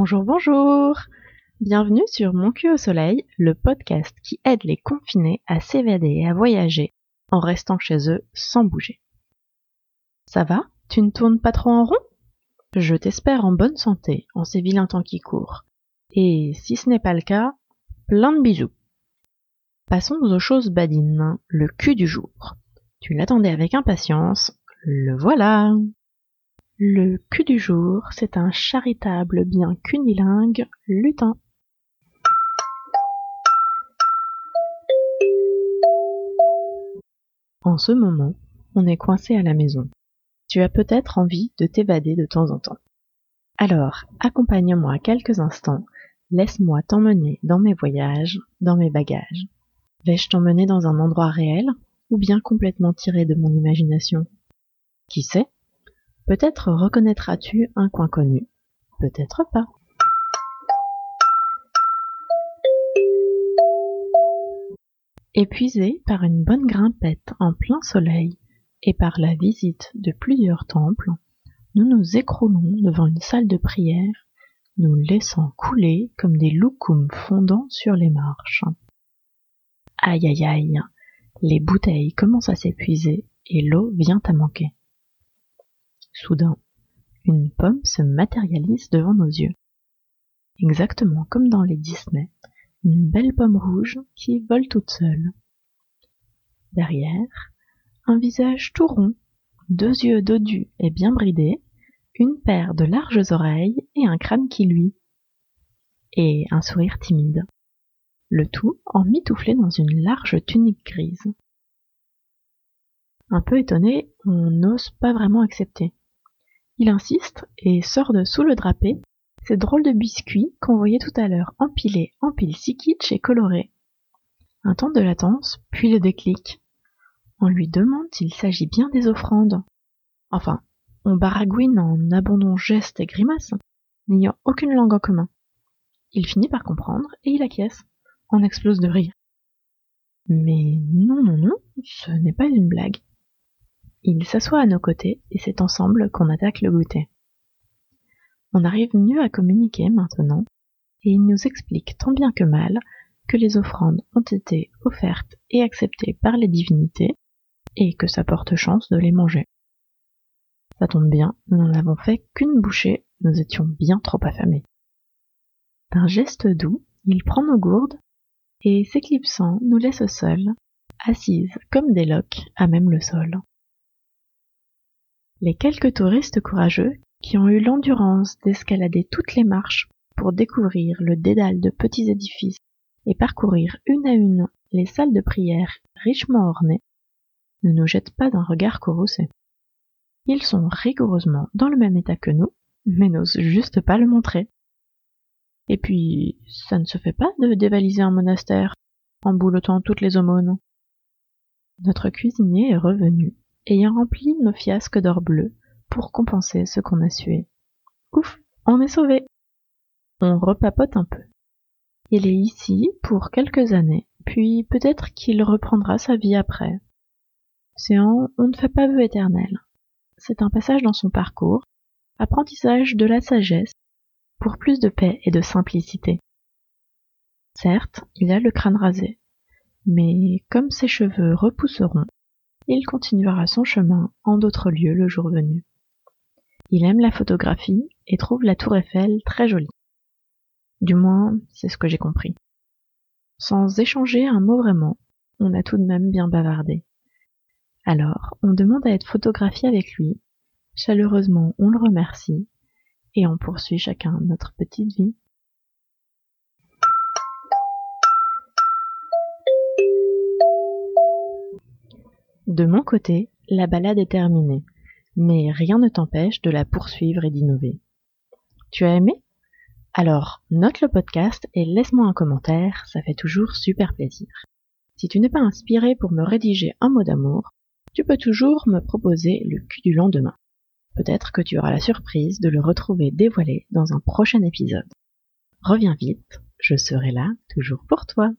Bonjour, bonjour Bienvenue sur Mon cul au soleil, le podcast qui aide les confinés à s'évader et à voyager en restant chez eux sans bouger. Ça va? Tu ne tournes pas trop en rond? Je t'espère en bonne santé en ces vilains temps qui courent. Et si ce n'est pas le cas, plein de bisous. Passons aux choses badines, le cul du jour. Tu l'attendais avec impatience, le voilà Le cul du jour, c'est un charitable bien cunilingue lutin. En ce moment, on est coincé à la maison. Tu as peut-être envie de t'évader de temps en temps. Alors, accompagne-moi quelques instants, laisse-moi t'emmener dans mes voyages, dans mes bagages. Vais-je t'emmener dans un endroit réel ou bien complètement tiré de mon imagination? Qui sait? Peut-être reconnaîtras-tu un coin connu, peut-être pas. Épuisé par une bonne grimpette en plein soleil et par la visite de plusieurs temples, nous nous écroulons devant une salle de prière, nous laissant couler comme des loukoums fondant sur les marches. Aïe aïe aïe, les bouteilles commencent à s'épuiser et l'eau vient à manquer. Soudain, une pomme se matérialise devant nos yeux. Exactement comme dans les Disney, une belle pomme rouge qui vole toute seule. Derrière, un visage tout rond, deux yeux dodus et bien bridés, une paire de larges oreilles et un crâne qui luit. Et un sourire timide. Le tout emmitouflé dans une large tunique grise. Un peu étonné, on n'ose pas vraiment accepter. Il insiste et sort de sous le drapé ces drôles de biscuits qu'on voyait tout à l'heure empilés en si kitsch et colorés. Un temps de latence, puis le déclic. On lui demande s'il s'agit bien des offrandes. Enfin, on baragouine en abondant gestes et grimaces, n'ayant aucune langue en commun. Il finit par comprendre et il acquiesce. On explose de rire. Mais non, non, non, ce n'est pas une blague. Il s'assoit à nos côtés et c'est ensemble qu'on attaque le goûter. On arrive mieux à communiquer maintenant, et il nous explique tant bien que mal que les offrandes ont été offertes et acceptées par les divinités, et que ça porte chance de les manger. Ça tombe bien, nous n'en avons fait qu'une bouchée, nous étions bien trop affamés. D'un geste doux, il prend nos gourdes, et s'éclipsant nous laisse seuls, assises comme des loques à même le sol. Les quelques touristes courageux qui ont eu l'endurance d'escalader toutes les marches pour découvrir le dédale de petits édifices et parcourir une à une les salles de prière richement ornées, ne nous jettent pas d'un regard courroucé. Ils sont rigoureusement dans le même état que nous, mais n'osent juste pas le montrer. Et puis, ça ne se fait pas de dévaliser un monastère en boulotant toutes les aumônes. Notre cuisinier est revenu, ayant rempli nos fiasques d'or bleu pour compenser ce qu'on a sué. Ouf, on est sauvé. On repapote un peu. Il est ici pour quelques années, puis peut-être qu'il reprendra sa vie après. Un on ne fait pas vœu éternel. C'est un passage dans son parcours, apprentissage de la sagesse, pour plus de paix et de simplicité. Certes, il a le crâne rasé, mais comme ses cheveux repousseront, il continuera son chemin en d'autres lieux le jour venu. Il aime la photographie et trouve la tour Eiffel très jolie. Du moins, c'est ce que j'ai compris. Sans échanger un mot vraiment, on a tout de même bien bavardé. Alors, on demande à être photographié avec lui. Chaleureusement, on le remercie et on poursuit chacun notre petite vie. De mon côté, la balade est terminée mais rien ne t'empêche de la poursuivre et d'innover. Tu as aimé? Alors, note le podcast et laisse-moi un commentaire, ça fait toujours super plaisir. Si tu n'es pas inspiré pour me rédiger un mot d'amour, tu peux toujours me proposer le cul du lendemain. Peut-être que tu auras la surprise de le retrouver dévoilé dans un prochain épisode. Reviens vite, je serai là toujours pour toi.